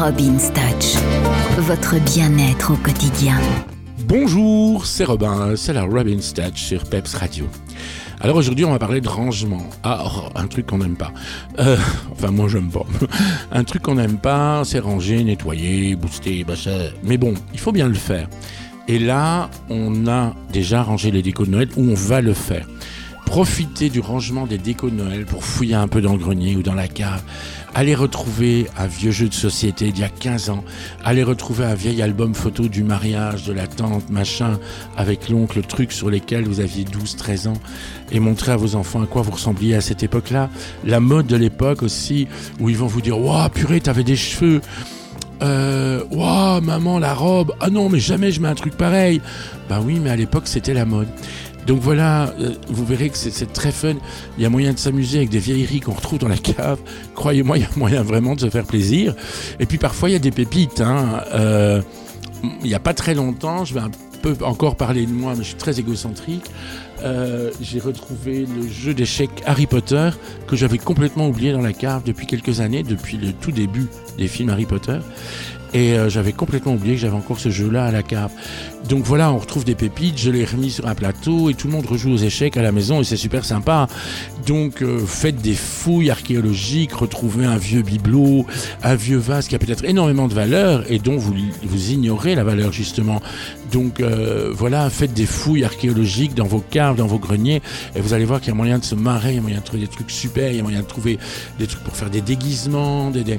Robin's Touch, votre bien-être au quotidien. Bonjour, c'est Robin, c'est la Robin's Touch sur Peps Radio. Alors aujourd'hui, on va parler de rangement. Ah, oh, un truc qu'on n'aime pas. Euh, enfin, moi, j'aime pas. un truc qu'on n'aime pas, c'est ranger, nettoyer, booster. Mais bon, il faut bien le faire. Et là, on a déjà rangé les décos de Noël, ou on va le faire. Profitez du rangement des décos de Noël pour fouiller un peu dans le grenier ou dans la cave. Allez retrouver un vieux jeu de société d'il y a 15 ans. Allez retrouver un vieil album photo du mariage, de la tante, machin, avec l'oncle, truc sur lesquels vous aviez 12, 13 ans. Et montrer à vos enfants à quoi vous ressembliez à cette époque-là. La mode de l'époque aussi, où ils vont vous dire, waouh, purée, t'avais des cheveux. Euh, waouh, maman, la robe. Ah non, mais jamais je mets un truc pareil. Bah oui, mais à l'époque, c'était la mode. Donc voilà, euh, vous verrez que c'est très fun. Il y a moyen de s'amuser avec des vieilleries qu'on retrouve dans la cave. Croyez-moi, il y a moyen vraiment de se faire plaisir. Et puis parfois, il y a des pépites. Hein. Euh, il n'y a pas très longtemps, je vais peu encore parler de moi, mais je suis très égocentrique. Euh, j'ai retrouvé le jeu d'échecs Harry Potter que j'avais complètement oublié dans la cave depuis quelques années, depuis le tout début des films Harry Potter. Et euh, j'avais complètement oublié que j'avais encore ce jeu-là à la cave. Donc voilà, on retrouve des pépites, je l'ai remis sur un plateau et tout le monde rejoue aux échecs à la maison et c'est super sympa. Donc euh, faites des fouilles archéologiques, retrouvez un vieux bibelot, un vieux vase qui a peut-être énormément de valeur et dont vous, vous ignorez la valeur justement. Donc euh, voilà, faites des fouilles archéologiques dans vos caves, dans vos greniers et vous allez voir qu'il y a moyen de se marrer, il y a moyen de trouver des trucs super, il y a moyen de trouver des trucs pour faire des déguisements, des... des...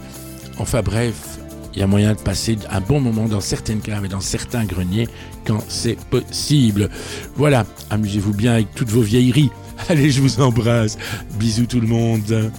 Enfin bref, il y a moyen de passer un bon moment dans certaines caves et dans certains greniers quand c'est possible. Voilà, amusez-vous bien avec toutes vos vieilleries. Allez, je vous embrasse. Bisous tout le monde.